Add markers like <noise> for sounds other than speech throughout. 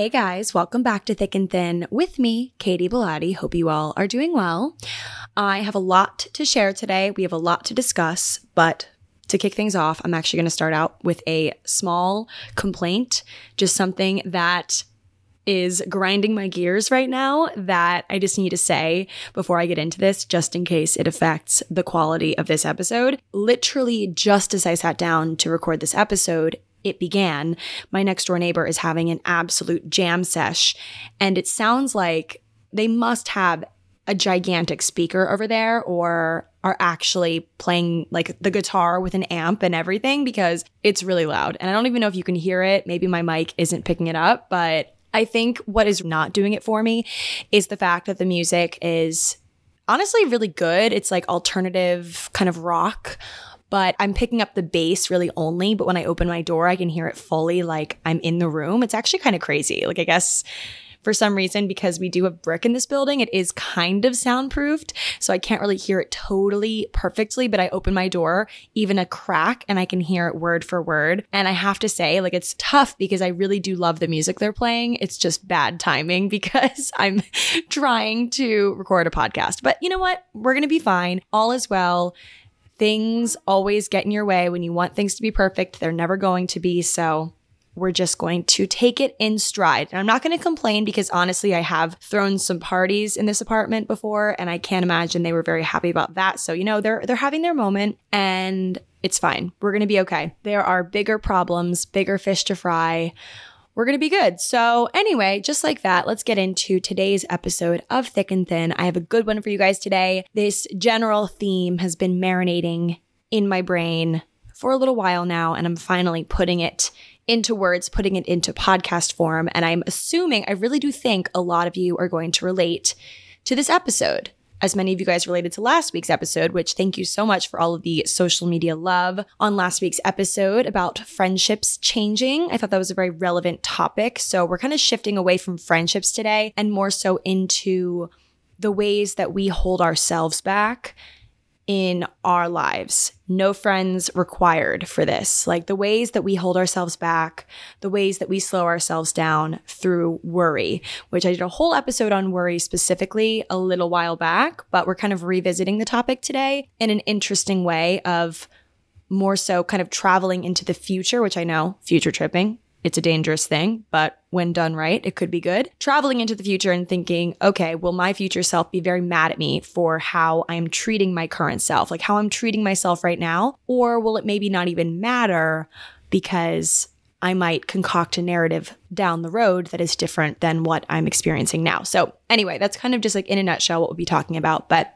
Hey guys, welcome back to Thick and Thin with me, Katy Bellotte. Hope you all are doing well. I have a lot to share today. We have a lot to discuss, but to kick things off, I'm actually going to start out with a small complaint, just something that is grinding my gears right now that I just need to say before I get into this, just in case it affects the quality of this episode. Literally, just as I sat down to record this episode, it began. My next door neighbor is having an absolute jam sesh, and it sounds like they must have a gigantic speaker over there or are actually playing like the guitar with an amp and everything because it's really loud. And I don't even know if you can hear it. Maybe my mic isn't picking it up, but I think what is not doing it for me is the fact that the music is honestly really good. It's like alternative kind of rock, but I'm picking up the bass really only. But when I open my door, I can hear it fully like I'm in the room. It's actually kind of crazy. Like, I guess for some reason, because we do have brick in this building, it is kind of soundproofed. So I can't really hear it totally perfectly, but I open my door, even a crack, and I can hear it word for word. And I have to say, like, it's tough because I really do love the music they're playing. It's just bad timing <laughs> because I'm trying to record a podcast. But you know what? We're going to be fine. All is well things always get in your way when you want things to be perfect. They're never going to be. So we're just going to take it in stride. And I'm not going to complain because honestly, I have thrown some parties in this apartment before and I can't imagine they were very happy about that. So, you know, they're they're having their moment and it's fine. We're going to be okay. There are bigger problems, bigger fish to fry. We're going to be good. So, anyway, just like that, let's get into today's episode of Thick and Thin. I have a good one for you guys today. This general theme has been marinating in my brain for a little while now, and I'm finally putting it into words, putting it into podcast form. And I'm assuming, I really do think a lot of you are going to relate to this episode. As many of you guys related to last week's episode, which thank you so much for all of the social media love on last week's episode about friendships changing. I thought that was a very relevant topic. So we're kind of shifting away from friendships today and more so into the ways that we hold ourselves back in our lives. No friends required for this. Like the ways that we hold ourselves back, the ways that we slow ourselves down through worry, which I did a whole episode on worry specifically a little while back, but we're kind of revisiting the topic today in an interesting way of more so kind of traveling into the future, which I know future tripping it's a dangerous thing, but when done right, it could be good. Traveling into the future and thinking, okay, will my future self be very mad at me for how I'm treating my current self, like how I'm treating myself right now? Or will it maybe not even matter because I might concoct a narrative down the road that is different than what I'm experiencing now? So, anyway, that's kind of just like in a nutshell what we'll be talking about. But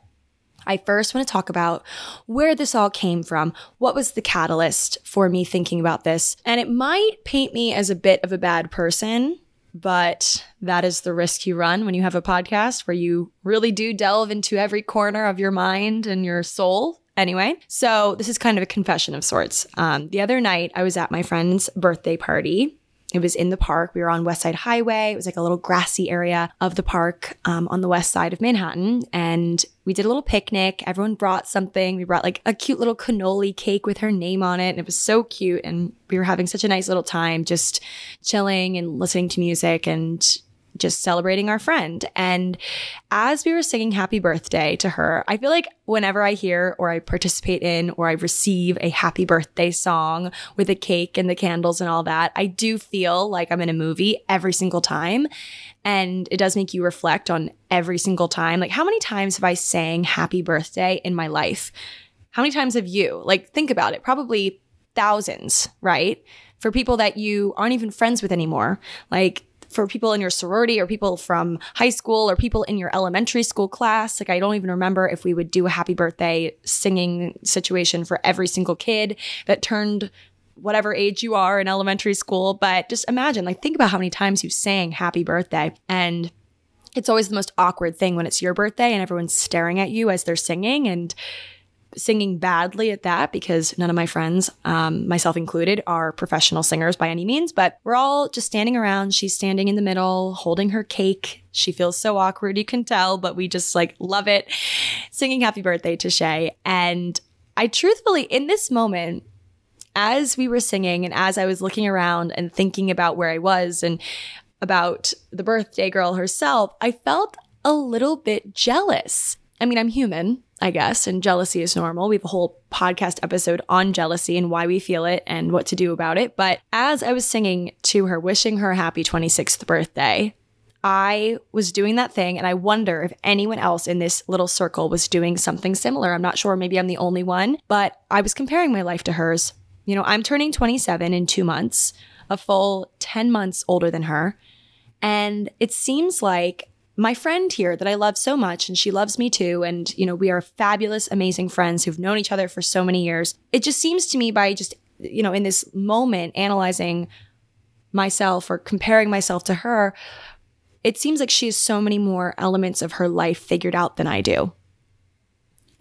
I first want to talk about where this all came from. What was the catalyst for me thinking about this? And it might paint me as a bit of a bad person, but that is the risk you run when you have a podcast where you really do delve into every corner of your mind and your soul. Anyway, so this is kind of a confession of sorts. Um, the other night, I was at my friend's birthday party it was in the park. We were on West Side Highway. It was like a little grassy area of the park um, on the west side of Manhattan. And we did a little picnic. Everyone brought something. We brought like a cute little cannoli cake with her name on it. And it was so cute. And we were having such a nice little time just chilling and listening to music and just celebrating our friend. And as we were singing happy birthday to her, I feel like whenever I hear or I participate in or I receive a happy birthday song with a cake and the candles and all that, I do feel like I'm in a movie every single time. And it does make you reflect on every single time. Like, how many times have I sang happy birthday in my life? How many times have you? Like, think about it. Probably thousands, right? For people that you aren't even friends with anymore. Like, for people in your sorority or people from high school or people in your elementary school class. Like, I don't even remember if we would do a happy birthday singing situation for every single kid that turned whatever age you are in elementary school. But just imagine, like, think about how many times you sang happy birthday. And it's always the most awkward thing when it's your birthday and everyone's staring at you as they're singing. And singing badly at that because none of my friends, um, myself included, are professional singers by any means. But we're all just standing around. She's standing in the middle, holding her cake. She feels so awkward, you can tell, but we just like love it. Singing happy birthday to Shay. And I truthfully, in this moment, as we were singing and as I was looking around and thinking about where I was and about the birthday girl herself, I felt a little bit jealous. I mean, I'm human, I guess, and jealousy is normal. We have a whole podcast episode on jealousy and why we feel it and what to do about it. But as I was singing to her, wishing her happy 26th birthday, I was doing that thing and I wonder if anyone else in this little circle was doing something similar. I'm not sure, maybe I'm the only one, but I was comparing my life to hers. You know, I'm turning 27 in two months, a full 10 months older than her. And it seems like my friend here that I love so much and she loves me too. And, you know, we are fabulous, amazing friends who've known each other for so many years. It just seems to me by just, you know, in this moment, analyzing myself or comparing myself to her, it seems like she has so many more elements of her life figured out than I do.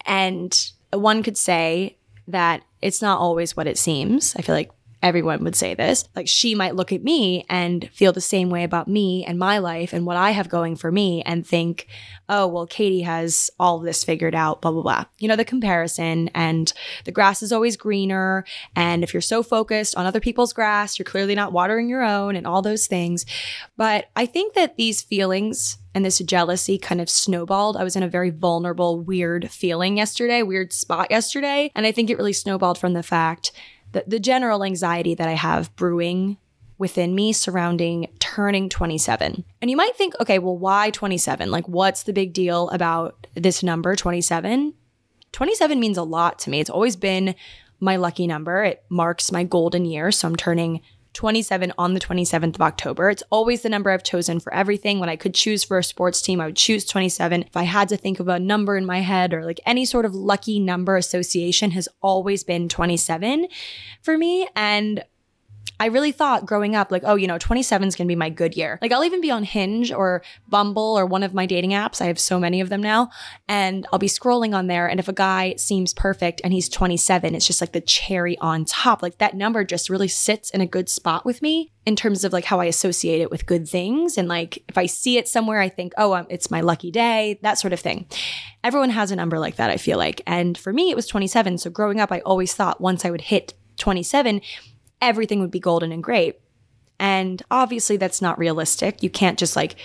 And one could say that it's not always what it seems. I feel like everyone would say this. Like she might look at me and feel the same way about me and my life and what I have going for me and think, oh, well, Katy has all this figured out, blah, blah, blah. You know, the comparison and the grass is always greener. And if you're so focused on other people's grass, you're clearly not watering your own and all those things. But I think that these feelings, and this jealousy kind of snowballed. I was in a very vulnerable, weird feeling yesterday, weird spot yesterday. And I think it really snowballed from the fact the, the general anxiety that I have brewing within me surrounding turning 27. And you might think, okay, well, why 27? Like, what's the big deal about this number, 27? 27 means a lot to me. It's always been my lucky number. It marks my golden year. So I'm turning 27 on the 27th of October. It's always the number I've chosen for everything. When I could choose for a sports team, I would choose 27. If I had to think of a number in my head or like any sort of lucky number association has always been 27 for me. And I really thought growing up, like, oh, you know, 27 is going to be my good year. Like, I'll even be on Hinge or Bumble or one of my dating apps. I have so many of them now. And I'll be scrolling on there. And if a guy seems perfect and he's 27, it's just like the cherry on top. Like, that number just really sits in a good spot with me in terms of like how I associate it with good things. And like, if I see it somewhere, I think, oh, um, it's my lucky day, that sort of thing. Everyone has a number like that, I feel like. And for me, it was 27. So growing up, I always thought once I would hit 27, everything would be golden and great. And obviously, that's not realistic. You can't just like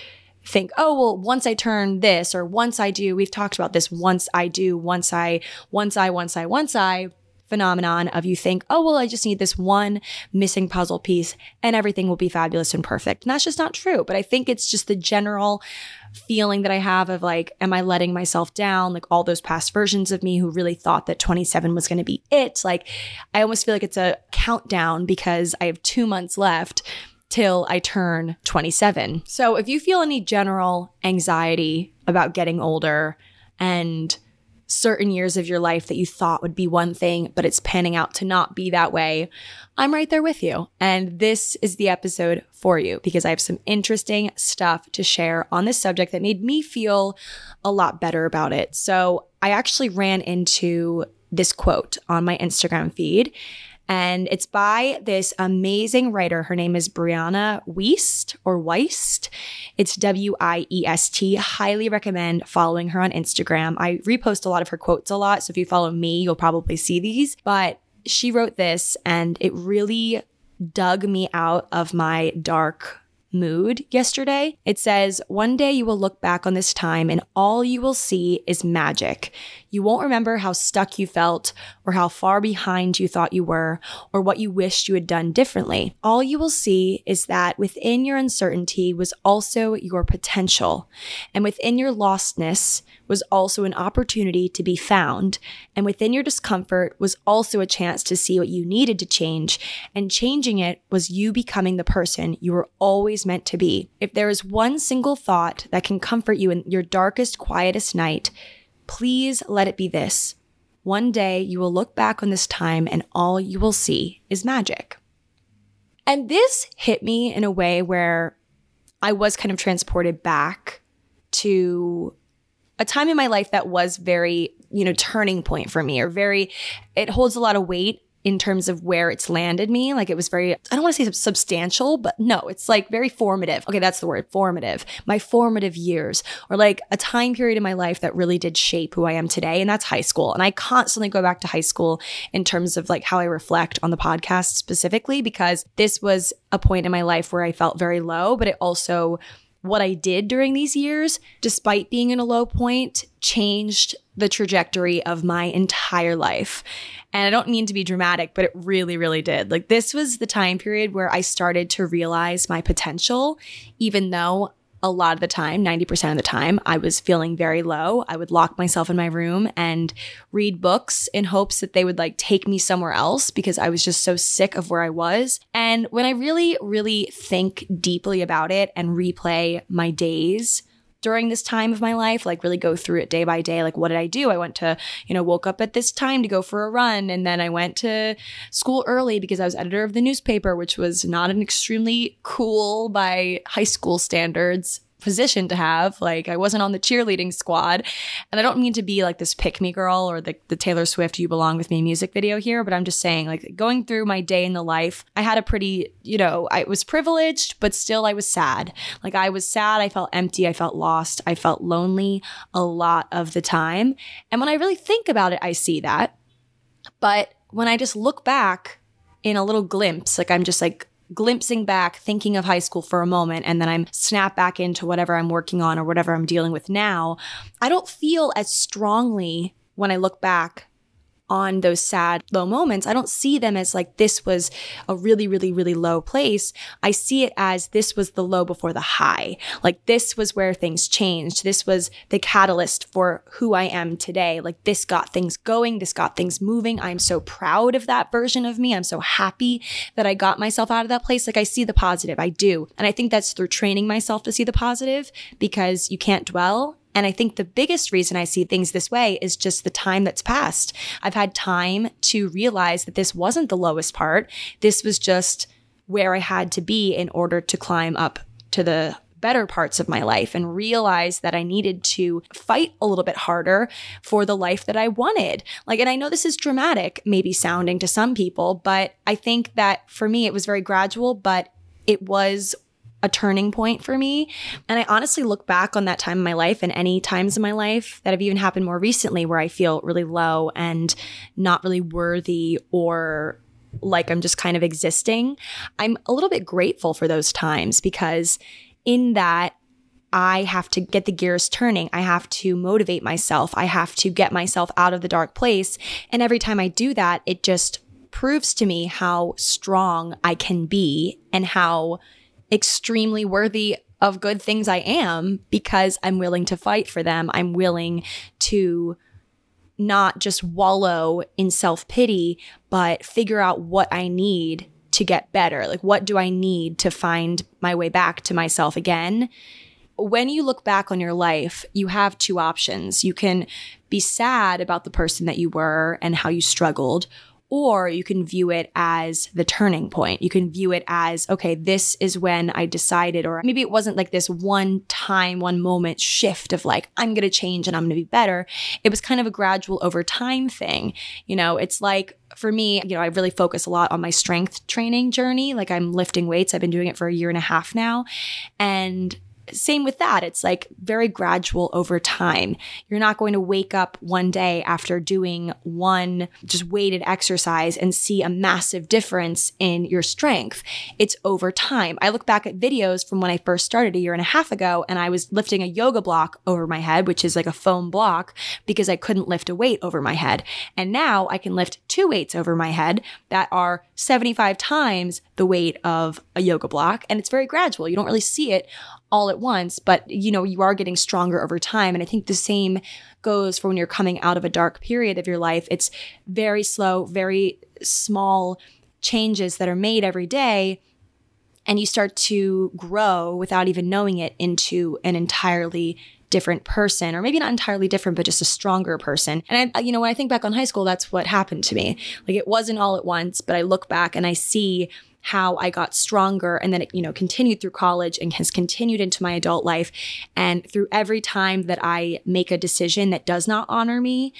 think, oh, well, once I turn this or once I do, we've talked about this once I do, once I, once I, once I, once I phenomenon of you think, oh, well, I just need this one missing puzzle piece and everything will be fabulous and perfect. And that's just not true. But I think it's just the general feeling that I have of like, am I letting myself down? Like all those past versions of me who really thought that 27 was going to be it. Like, I almost feel like it's a countdown because I have two months left till I turn 27. So if you feel any general anxiety about getting older and certain years of your life that you thought would be one thing, but it's panning out to not be that way, I'm right there with you. And this is the episode for you because I have some interesting stuff to share on this subject that made me feel a lot better about it. So I actually ran into this quote on my Instagram feed and it's by this amazing writer. Her name is Brianna Wiest or Weist. It's W I E S T. Highly recommend following her on Instagram. I repost a lot of her quotes a lot. So if you follow me, you'll probably see these. But she wrote this and it really dug me out of my dark mood yesterday. It says, One day you will look back on this time and all you will see is magic. You won't remember how stuck you felt or how far behind you thought you were or what you wished you had done differently. All you will see is that within your uncertainty was also your potential. And within your lostness was also an opportunity to be found. And within your discomfort was also a chance to see what you needed to change. And changing it was you becoming the person you were always meant to be. If there is one single thought that can comfort you in your darkest, quietest night, please let it be this. One day you will look back on this time and all you will see is magic. And this hit me in a way where I was kind of transported back to a time in my life that was very, you know, turning point for me or very, it holds a lot of weight in terms of where it's landed me. Like it was very, I don't want to say substantial, but no, it's like very formative. Okay, that's the word formative. My formative years, or like a time period in my life that really did shape who I am today. And that's high school. And I constantly go back to high school in terms of like how I reflect on the podcast specifically, because this was a point in my life where I felt very low, but it also, what I did during these years, despite being in a low point, changed the trajectory of my entire life. And I don't mean to be dramatic, but it really, really did. Like, this was the time period where I started to realize my potential, even though a lot of the time, 90% of the time, I was feeling very low. I would lock myself in my room and read books in hopes that they would like take me somewhere else because I was just so sick of where I was. And when I really, really think deeply about it and replay my days, during this time of my life, like really go through it day by day. Like, what did I do? I went to, you know, woke up at this time to go for a run. And then I went to school early because I was editor of the newspaper, which was not an extremely cool by high school standards position to have. Like I wasn't on the cheerleading squad. And I don't mean to be like this pick me girl or the, the Taylor Swift You Belong With Me music video here, but I'm just saying like going through my day in the life, I had a pretty, you know, I was privileged, but still I was sad. Like I was sad. I felt empty. I felt lost. I felt lonely a lot of the time. And when I really think about it, I see that. But when I just look back in a little glimpse, like I'm just like glimpsing back, thinking of high school for a moment, and then I'm snap back into whatever I'm working on or whatever I'm dealing with now, I don't feel as strongly when I look back on those sad, low moments, I don't see them as like this was a really, really, really low place. I see it as this was the low before the high. Like this was where things changed. This was the catalyst for who I am today. Like this got things going. This got things moving. I'm so proud of that version of me. I'm so happy that I got myself out of that place. Like I see the positive. I do. And I think that's through training myself to see the positive because you can't dwell and I think the biggest reason I see things this way is just the time that's passed. I've had time to realize that this wasn't the lowest part. This was just where I had to be in order to climb up to the better parts of my life and realize that I needed to fight a little bit harder for the life that I wanted. Like, and I know this is dramatic, maybe sounding to some people, but I think that for me, it was very gradual, but it was a turning point for me. And I honestly look back on that time in my life and any times in my life that have even happened more recently where I feel really low and not really worthy or like I'm just kind of existing. I'm a little bit grateful for those times because in that, I have to get the gears turning. I have to motivate myself. I have to get myself out of the dark place. And every time I do that, it just proves to me how strong I can be and how extremely worthy of good things I am because I'm willing to fight for them. I'm willing to not just wallow in self pity, but figure out what I need to get better. Like, what do I need to find my way back to myself again? When you look back on your life, you have two options. You can be sad about the person that you were and how you struggled, or you can view it as the turning point. You can view it as, okay, this is when I decided, or maybe it wasn't like this one time, one moment shift of like, I'm going to change and I'm going to be better. It was kind of a gradual over time thing. You know, it's like for me, you know, I really focus a lot on my strength training journey. Like I'm lifting weights. I've been doing it for a year and a half now. And same with that. It's like very gradual over time. You're not going to wake up one day after doing one just weighted exercise and see a massive difference in your strength. It's over time. I look back at videos from when I first started a year and a half ago and I was lifting a yoga block over my head, which is like a foam block because I couldn't lift a weight over my head. And now I can lift two weights over my head that are 75 times the weight of a yoga block. And it's very gradual. You don't really see it all at once, but you know, you are getting stronger over time. And I think the same goes for when you're coming out of a dark period of your life. It's very slow, very small changes that are made every day. And you start to grow without even knowing it into an entirely different person, or maybe not entirely different, but just a stronger person. And I, you know, when I think back on high school, that's what happened to me. Like it wasn't all at once, but I look back and I see how I got stronger and then it, you know, continued through college and has continued into my adult life. And through every time that I make a decision that does not honor me,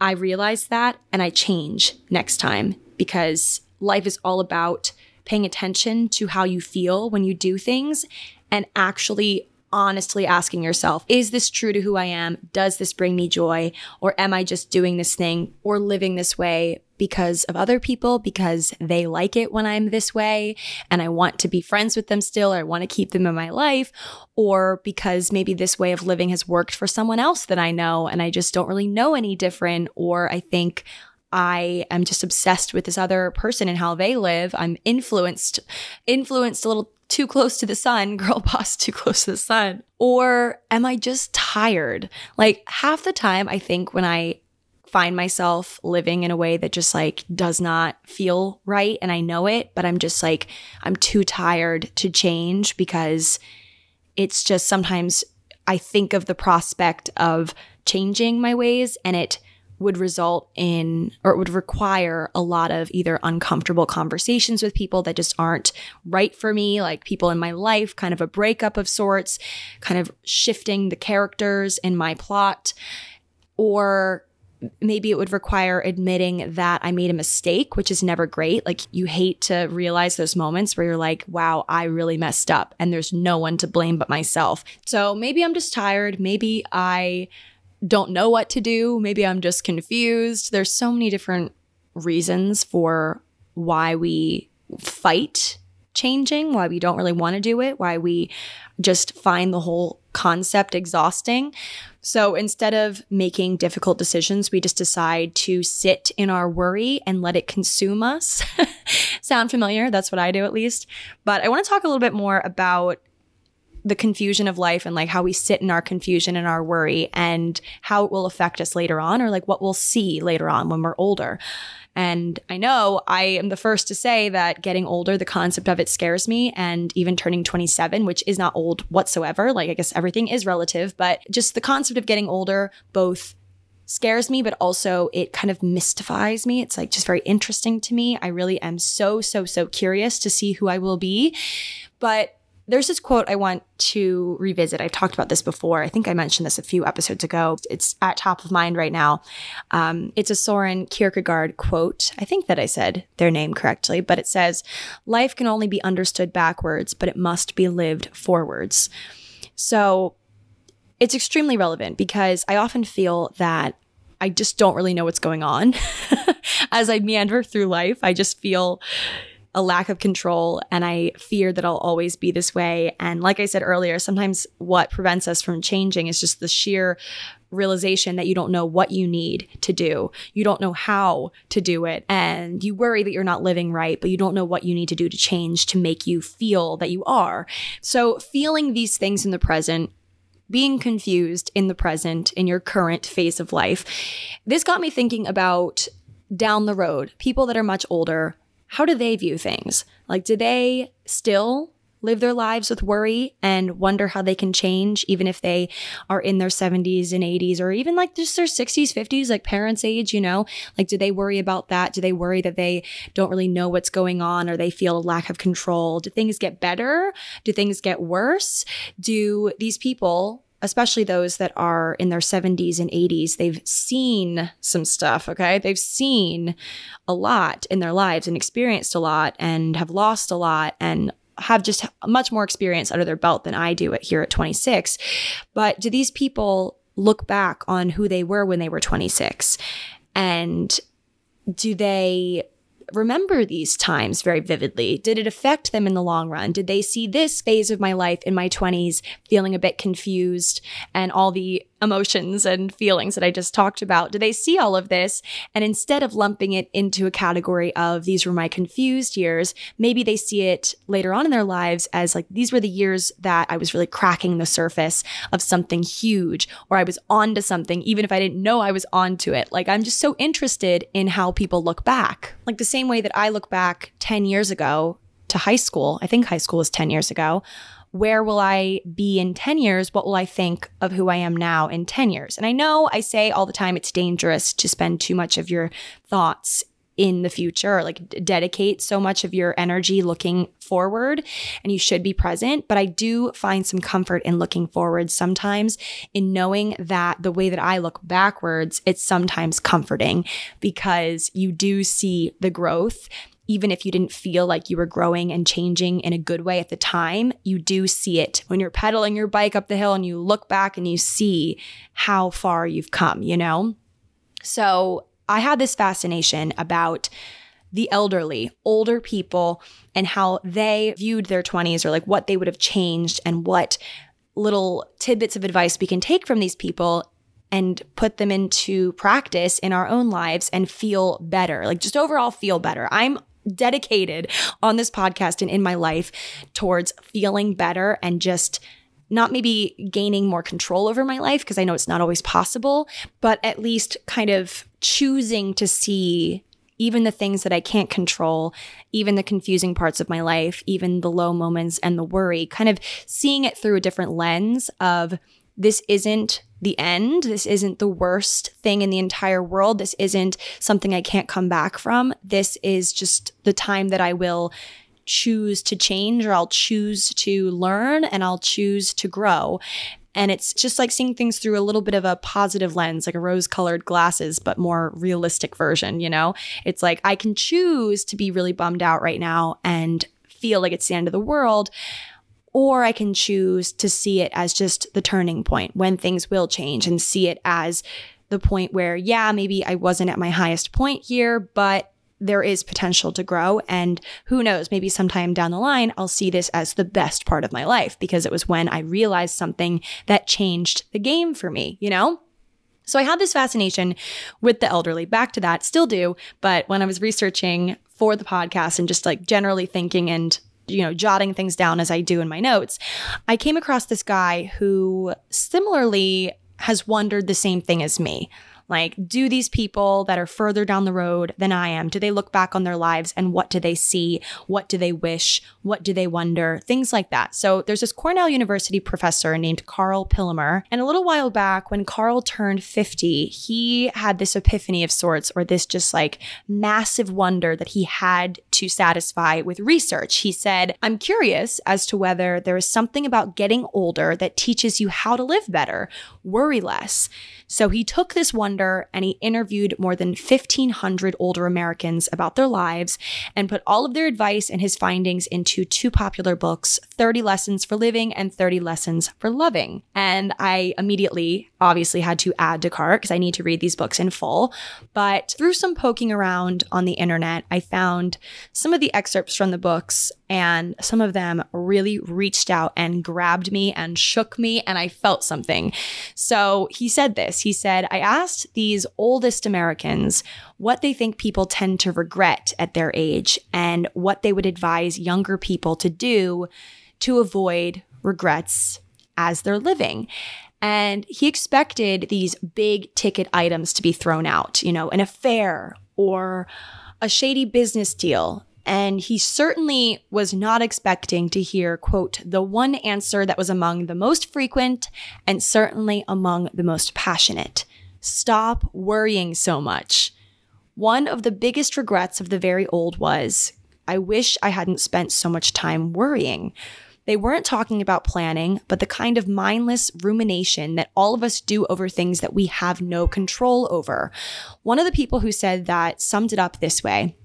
I realize that and I change next time because life is all about paying attention to how you feel when you do things and actually honestly asking yourself, is this true to who I am? Does this bring me joy? Or am I just doing this thing or living this way because of other people, because they like it when I'm this way and I want to be friends with them still or I want to keep them in my life? Or because maybe this way of living has worked for someone else that I know and I just don't really know any different? Or I think I am just obsessed with this other person and how they live. I'm influenced, influenced a little too close to the sun, <laughs> girl boss too close to the sun? Or am I just tired? Like half the time, I think when I find myself living in a way that just like does not feel right and I know it, but I'm just like, I'm too tired to change because it's just sometimes I think of the prospect of changing my ways and it would result in or it would require a lot of either uncomfortable conversations with people that just aren't right for me, like people in my life, kind of a breakup of sorts, kind of shifting the characters in my plot, or maybe it would require admitting that I made a mistake, which is never great. Like you hate to realize those moments where you're like, wow, I really messed up and there's no one to blame but myself. So maybe I'm just tired. Maybe I don't know what to do. Maybe I'm just confused. There's so many different reasons for why we fight changing, why we don't really want to do it, why we just find the whole concept exhausting. So instead of making difficult decisions, we just decide to sit in our worry and let it consume us. <laughs> Sound familiar? That's what I do at least. But I want to talk a little bit more about the confusion of life and like how we sit in our confusion and our worry and how it will affect us later on or like what we'll see later on when we're older. And I know I am the first to say that getting older, the concept of it scares me. And even turning 27, which is not old whatsoever. Like, I guess everything is relative, but just the concept of getting older both scares me, but also it kind of mystifies me. It's like just very interesting to me. I really am so, so, so curious to see who I will be. But there's this quote I want to revisit. I've talked about this before. I think I mentioned this a few episodes ago. It's at top of mind right now. Um, it's a Soren Kierkegaard quote. I think that I said their name correctly, but it says, Life can only be understood backwards, but it must be lived forwards. So it's extremely relevant because I often feel that I just don't really know what's going on <laughs> as I meander through life. I just feel a lack of control and I fear that I'll always be this way. And like I said earlier, sometimes what prevents us from changing is just the sheer realization that you don't know what you need to do. You don't know how to do it. And you worry that you're not living right, but you don't know what you need to do to change to make you feel that you are. So, feeling these things in the present being confused in the present, in your current phase of life. This got me thinking about down the road, people that are much older, how do they view things? Like, do they still live their lives with worry and wonder how they can change, even if they are in their 70s and 80s, or even like just their 60s, 50s, like parents' age, you know? Like, do they worry about that? Do they worry that they don't really know what's going on or they feel a lack of control? Do things get better? Do things get worse? Do these people especially those that are in their 70s and 80s, they've seen some stuff, okay? They've seen a lot in their lives and experienced a lot and have lost a lot and have just much more experience under their belt than I do at here at 26. But do these people look back on who they were when they were 26? And do they remember these times very vividly? Did it affect them in the long run? Did they see this phase of my life in my 20s feeling a bit confused and all the emotions and feelings that I just talked about? Do they see all of this? And instead of lumping it into a category of these were my confused years, maybe they see it later on in their lives as like these were the years that I was really cracking the surface of something huge or I was onto something, even if I didn't know I was onto it. Like I'm just so interested in how people look back. Like the same way that I look back 10 years ago to high school, I think high school was 10 years ago where will I be in 10 years? What will I think of who I am now in 10 years? And I know I say all the time it's dangerous to spend too much of your thoughts in the future like dedicate so much of your energy looking forward and you should be present. But I do find some comfort in looking forward sometimes in knowing that the way that I look backwards, it's sometimes comforting because you do see the growth even if you didn't feel like you were growing and changing in a good way at the time, you do see it when you're pedaling your bike up the hill and you look back and you see how far you've come, you know? So I had this fascination about the elderly, older people, and how they viewed their 20s or like what they would have changed and what little tidbits of advice we can take from these people and put them into practice in our own lives and feel better, like just overall feel better. I'm dedicated on this podcast and in my life towards feeling better and just not maybe gaining more control over my life because I know it's not always possible, but at least kind of choosing to see even the things that I can't control, even the confusing parts of my life, even the low moments and the worry, kind of seeing it through a different lens of this isn't the end. This isn't the worst thing in the entire world. This isn't something I can't come back from. This is just the time that I will choose to change or I'll choose to learn and I'll choose to grow. And it's just like seeing things through a little bit of a positive lens, like a rose colored glasses, but more realistic version, you know? It's like I can choose to be really bummed out right now and feel like it's the end of the world. Or I can choose to see it as just the turning point when things will change and see it as the point where, yeah, maybe I wasn't at my highest point here, but there is potential to grow. And who knows, maybe sometime down the line, I'll see this as the best part of my life because it was when I realized something that changed the game for me, you know? So I had this fascination with the elderly, back to that, still do. But when I was researching for the podcast and just like generally thinking and you know, jotting things down as I do in my notes, I came across this guy who similarly has wondered the same thing as me. Like, do these people that are further down the road than I am, do they look back on their lives and what do they see? What do they wish? What do they wonder? Things like that. So there's this Cornell University professor named Karl Pillemer. And a little while back, when Karl turned 50, he had this epiphany of sorts, or this just like massive wonder that he had to satisfy with research. He said, I'm curious as to whether there is something about getting older that teaches you how to live better, worry less. So he took this and he interviewed more than 1,500 older Americans about their lives and put all of their advice and his findings into two popular books 30 Lessons for Living and 30 Lessons for Loving. And I immediately, obviously, had to add cart because I need to read these books in full. But through some poking around on the internet, I found some of the excerpts from the books and some of them really reached out and grabbed me and shook me, and I felt something. So he said this He said, I asked these oldest Americans what they think people tend to regret at their age and what they would advise younger people to do to avoid regrets as they're living. And he expected these big ticket items to be thrown out, you know, an affair or a shady business deal, and he certainly was not expecting to hear, quote, the one answer that was among the most frequent and certainly among the most passionate stop worrying so much. One of the biggest regrets of the very old was, I wish I hadn't spent so much time worrying. They weren't talking about planning, but the kind of mindless rumination that all of us do over things that we have no control over. One of the people who said that summed it up this way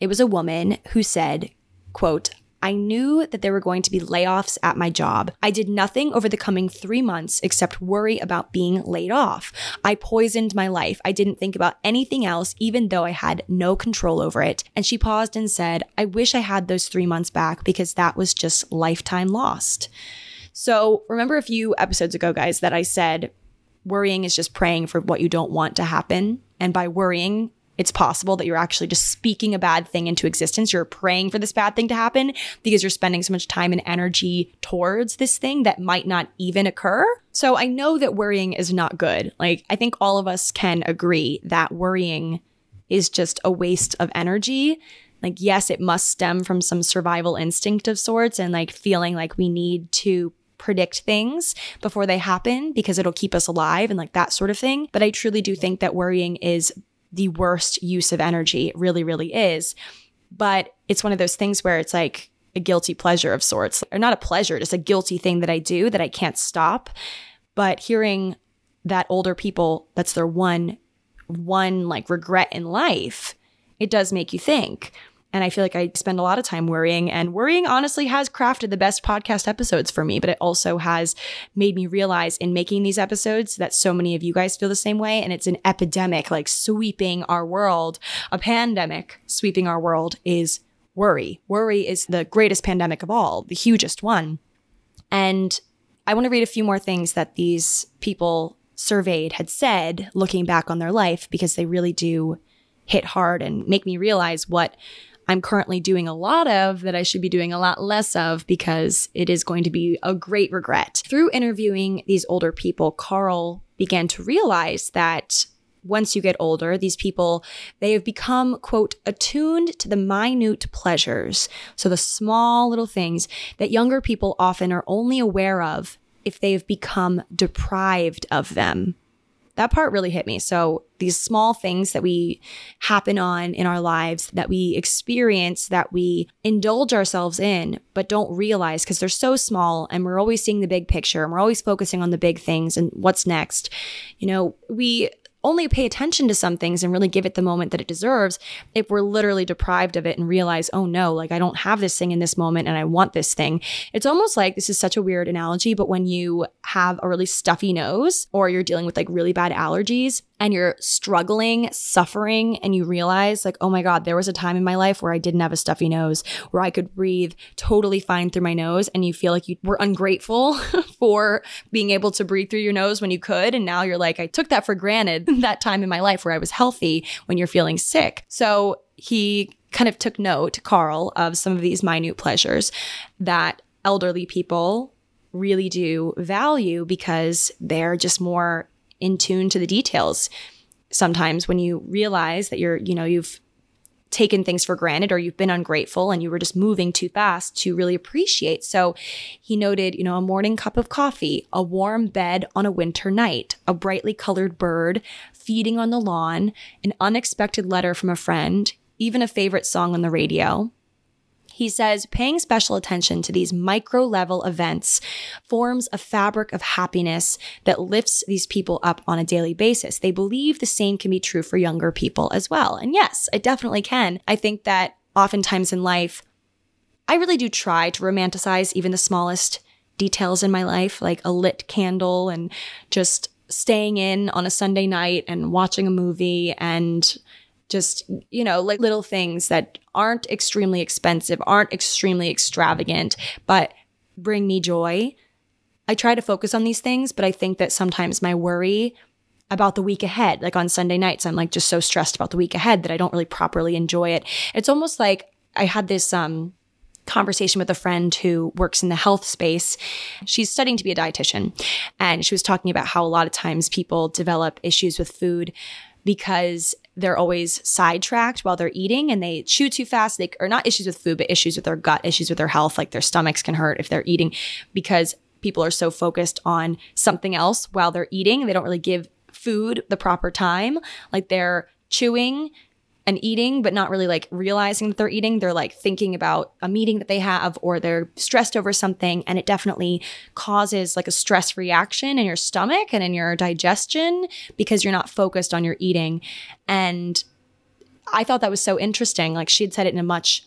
it was a woman who said, quote, I knew that there were going to be layoffs at my job. I did nothing over the coming three months except worry about being laid off. I poisoned my life. I didn't think about anything else, even though I had no control over it. And she paused and said, I wish I had those three months back because that was just lifetime lost. So remember a few episodes ago, guys, that I said worrying is just praying for what you don't want to happen. And by worrying, it's possible that you're actually just speaking a bad thing into existence. You're praying for this bad thing to happen because you're spending so much time and energy towards this thing that might not even occur. So I know that worrying is not good. Like, I think all of us can agree that worrying is just a waste of energy. Like, yes, it must stem from some survival instinct of sorts and like feeling like we need to predict things before they happen because it'll keep us alive and like that sort of thing. But I truly do think that worrying is the worst use of energy. Really, really is. But it's one of those things where it's like a guilty pleasure of sorts, or not a pleasure, just a guilty thing that I do that I can't stop. But hearing that older people, that's their one, one like regret in life, it does make you think. And I feel like I spend a lot of time worrying, and worrying honestly has crafted the best podcast episodes for me, but it also has made me realize in making these episodes that so many of you guys feel the same way. And it's an epidemic like sweeping our world, a pandemic sweeping our world is worry. Worry is the greatest pandemic of all, the hugest one. And I want to read a few more things that these people surveyed had said looking back on their life because they really do hit hard and make me realize what I'm currently doing a lot of that I should be doing a lot less of because it is going to be a great regret. Through interviewing these older people, Karl began to realize that once you get older, these people, they have become, quote, attuned to the minute pleasures. So the small little things that younger people often are only aware of if they've become deprived of them that part really hit me. So these small things that we happen on in our lives, that we experience, that we indulge ourselves in, but don't realize because they're so small and we're always seeing the big picture and we're always focusing on the big things and what's next. You know, we only pay attention to some things and really give it the moment that it deserves if we're literally deprived of it and realize, oh no, like I don't have this thing in this moment and I want this thing. It's almost like this is such a weird analogy, but when you have a really stuffy nose or you're dealing with like really bad allergies and you're struggling, suffering, and you realize, like, oh my God, there was a time in my life where I didn't have a stuffy nose, where I could breathe totally fine through my nose, and you feel like you were ungrateful <laughs> for being able to breathe through your nose when you could. And now you're like, I took that for granted <laughs> that time in my life where I was healthy when you're feeling sick. So he kind of took note, Karl, of some of these minute pleasures that elderly people really do value because they're just more in tune to the details. Sometimes when you realize that you're, you know, you've taken things for granted or you've been ungrateful and you were just moving too fast to really appreciate. So he noted, you know, a morning cup of coffee, a warm bed on a winter night, a brightly colored bird feeding on the lawn, an unexpected letter from a friend, even a favorite song on the radio. He says paying special attention to these micro level events forms a fabric of happiness that lifts these people up on a daily basis. They believe the same can be true for younger people as well. And yes, it definitely can. I think that oftentimes in life, I really do try to romanticize even the smallest details in my life, like a lit candle and just staying in on a Sunday night and watching a movie and just, you know, like little things that aren't extremely expensive, aren't extremely extravagant, but bring me joy. I try to focus on these things, but I think that sometimes my worry about the week ahead, like on Sunday nights, I'm like just so stressed about the week ahead that I don't really properly enjoy it. It's almost like I had this um conversation with a friend who works in the health space. She's studying to be a dietitian and she was talking about how a lot of times people develop issues with food because they're always sidetracked while they're eating and they chew too fast. They are not issues with food, but issues with their gut, issues with their health, like their stomachs can hurt if they're eating because people are so focused on something else while they're eating. They don't really give food the proper time. Like they're chewing and eating, but not really like realizing that they're eating. They're like thinking about a meeting that they have or they're stressed over something. And it definitely causes like a stress reaction in your stomach and in your digestion because you're not focused on your eating. And I thought that was so interesting. Like she had said it in a much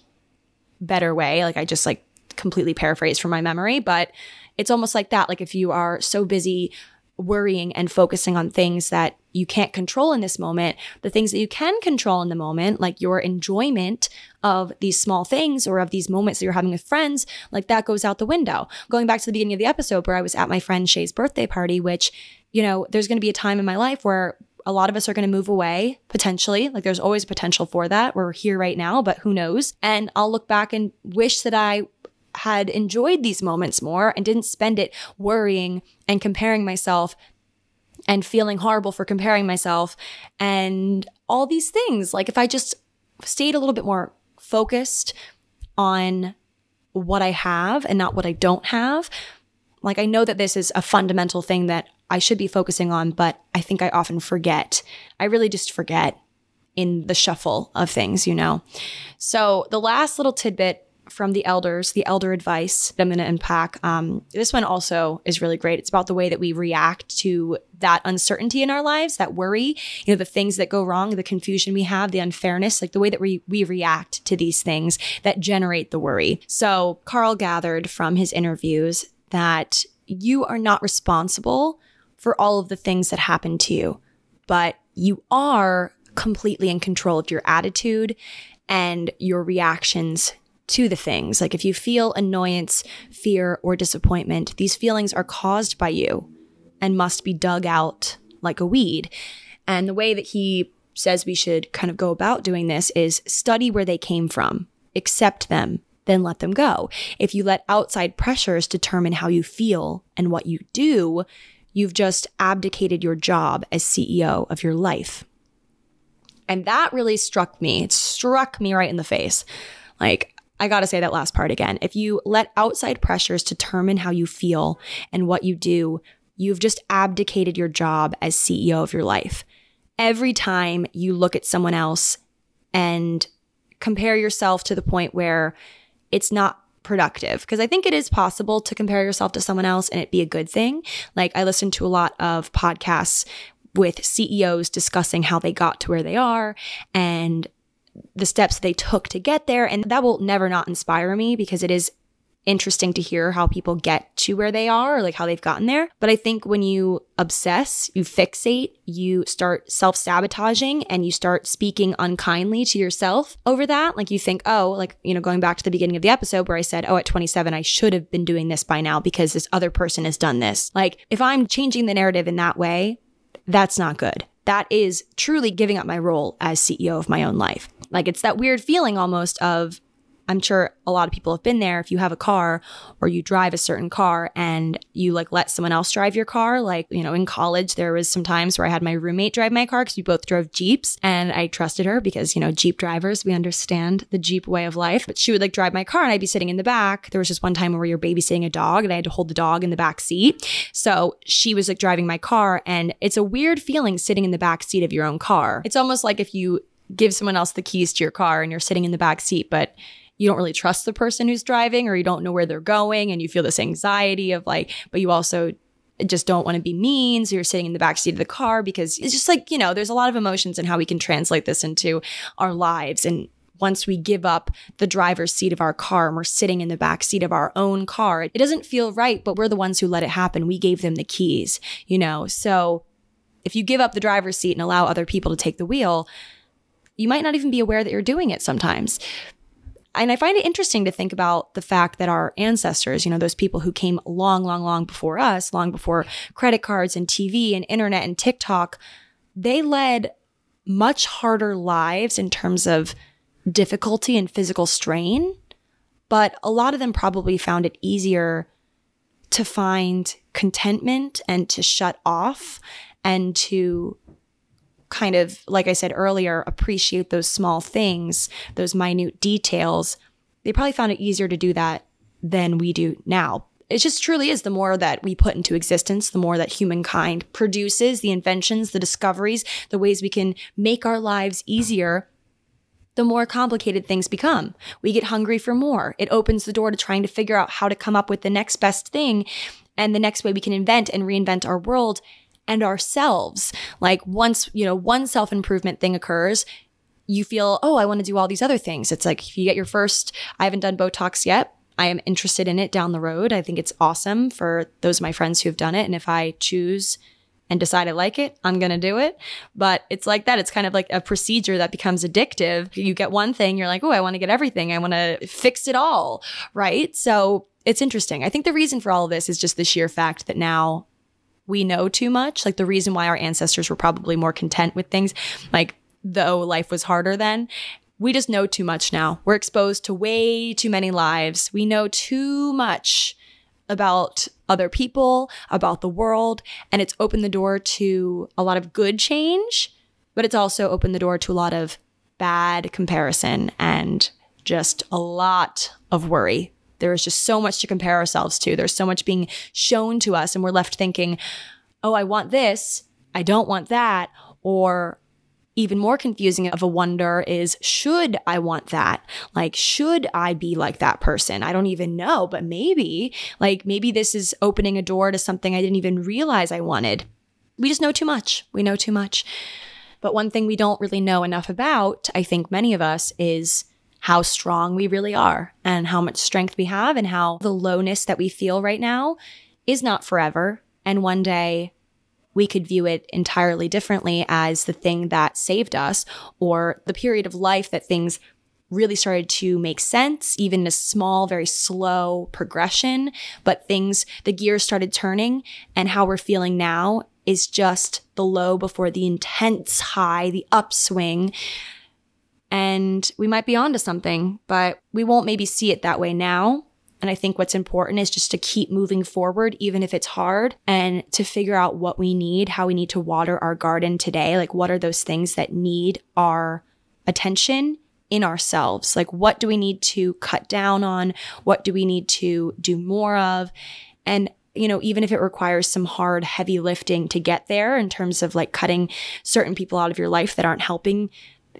better way. Like I just like completely paraphrased from my memory, but it's almost like that. Like if you are so busy worrying and focusing on things that you can't control in this moment, the things that you can control in the moment, like your enjoyment of these small things or of these moments that you're having with friends, like that goes out the window. Going back to the beginning of the episode where I was at my friend Shay's birthday party, which, you know, there's going to be a time in my life where a lot of us are going to move away potentially. Like there's always potential for that. We're here right now, but who knows? And I'll look back and wish that I had enjoyed these moments more and didn't spend it worrying and comparing myself and feeling horrible for comparing myself and all these things. Like if I just stayed a little bit more focused on what I have and not what I don't have. Like I know that this is a fundamental thing that I should be focusing on, but I think I often forget. I really just forget. in the shuffle of things, you know? So the last little tidbit from the elders, the elder advice that I'm going to unpack. Um, this one also is really great. It's about the way that we react to that uncertainty in our lives, that worry, you know, the things that go wrong, the confusion we have, the unfairness, like the way that we, we react to these things that generate the worry. So Karl gathered from his interviews that you are not responsible for all of the things that happen to you, but you are completely in control of your attitude and your reactions to the things. Like if you feel annoyance, fear, or disappointment, these feelings are caused by you and must be dug out like a weed. And the way that he says we should kind of go about doing this is study where they came from, accept them, then let them go. If you let outside pressures determine how you feel and what you do, you've just abdicated your job as CEO of your life. And that really struck me. It struck me right in the face. Like, I gotta say that last part again. If you let outside pressures determine how you feel and what you do, you've just abdicated your job as CEO of your life. Every time you look at someone else and compare yourself to the point where it's not productive, because I think it is possible to compare yourself to someone else and it be a good thing. Like I listen to a lot of podcasts with CEOs discussing how they got to where they are and the steps they took to get there. And that will never not inspire me because it is interesting to hear how people get to where they are or like how they've gotten there. But I think when you obsess, you fixate, you start self sabotaging and you start speaking unkindly to yourself over that. Like you think, oh, like, you know, going back to the beginning of the episode where I said, oh, at 27, I should have been doing this by now because this other person has done this. Like if I'm changing the narrative in that way, that's not good. That is truly giving up my role as CEO of my own life. Like it's that weird feeling almost of I'm sure a lot of people have been there. If you have a car or you drive a certain car and you like let someone else drive your car, like, you know, in college, there was some times where I had my roommate drive my car because we both drove Jeeps and I trusted her because, you know, Jeep drivers, we understand the Jeep way of life. But she would like drive my car and I'd be sitting in the back. There was just one time where you're babysitting a dog and I had to hold the dog in the back seat. So she was like driving my car and it's a weird feeling sitting in the back seat of your own car. It's almost like if you give someone else the keys to your car and you're sitting in the back seat, but you don't really trust the person who's driving or you don't know where they're going and you feel this anxiety of like, but you also just don't want to be mean. So you're sitting in the back seat of the car because it's just like, you know, there's a lot of emotions and how we can translate this into our lives. And once we give up the driver's seat of our car and we're sitting in the back seat of our own car, it doesn't feel right, but we're the ones who let it happen. We gave them the keys, you know? So if you give up the driver's seat and allow other people to take the wheel, you might not even be aware that you're doing it sometimes. And I find it interesting to think about the fact that our ancestors, you know, those people who came long, long, long before us, long before credit cards and TV and internet and TikTok, they led much harder lives in terms of difficulty and physical strain. But a lot of them probably found it easier to find contentment and to shut off and to kind of, like I said earlier, appreciate those small things, those minute details, they probably found it easier to do that than we do now. It just truly is the more that we put into existence, the more that humankind produces, the inventions, the discoveries, the ways we can make our lives easier, the more complicated things become. We get hungry for more. It opens the door to trying to figure out how to come up with the next best thing and the next way we can invent and reinvent our world and ourselves. Like once, you know, one self improvement thing occurs, you feel, oh, I want to do all these other things. It's like if you get your first, I haven't done Botox yet. I am interested in it down the road. I think it's awesome for those of my friends who have done it. And if I choose and decide I like it, I'm going to do it. But it's like that. It's kind of like a procedure that becomes addictive. You get one thing, you're like, oh, I want to get everything. I want to fix it all. Right. So it's interesting. I think the reason for all of this is just the sheer fact that now we know too much. Like the reason why our ancestors were probably more content with things, like though life was harder then. We just know too much now. We're exposed to way too many lives. We know too much about other people, about the world, and it's opened the door to a lot of good change, but it's also opened the door to a lot of bad comparison and just a lot of worry there is just so much to compare ourselves to. There's so much being shown to us, and we're left thinking, oh, I want this. I don't want that. Or even more confusing of a wonder is should I want that? Like, should I be like that person? I don't even know, but maybe, like, maybe this is opening a door to something I didn't even realize I wanted. We just know too much. We know too much. But one thing we don't really know enough about, I think many of us, is how strong we really are and how much strength we have and how the lowness that we feel right now is not forever. And one day we could view it entirely differently as the thing that saved us or the period of life that things really started to make sense, even a small, very slow progression. But things, the gears started turning, and how we're feeling now is just the low before the intense high, the upswing. And we might be onto something, but we won't maybe see it that way now. And I think what's important is just to keep moving forward, even if it's hard, and to figure out what we need, how we need to water our garden today. Like, what are those things that need our attention in ourselves? Like, what do we need to cut down on? What do we need to do more of? And you know, even if it requires some hard, heavy lifting to get there in terms of like cutting certain people out of your life that aren't helping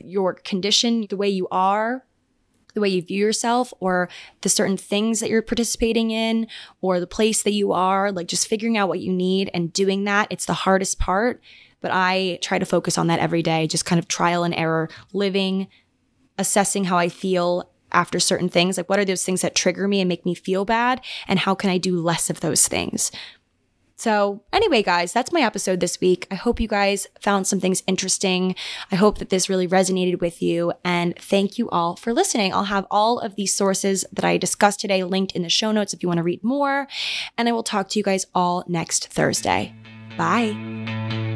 your condition, the way you are, the way you view yourself or the certain things that you're participating in or the place that you are, like just figuring out what you need and doing that. It's the hardest part. But I try to focus on that every day, just kind of trial and error, living, assessing how I feel after certain things. Like, what are those things that trigger me and make me feel bad? And how can I do less of those things? So, anyway, guys, that's my episode this week. I hope you guys found some things interesting. I hope that this really resonated with you. And thank you all for listening. I'll have all of these sources that I discussed today linked in the show notes if you want to read more. And I will talk to you guys all next Thursday. Bye.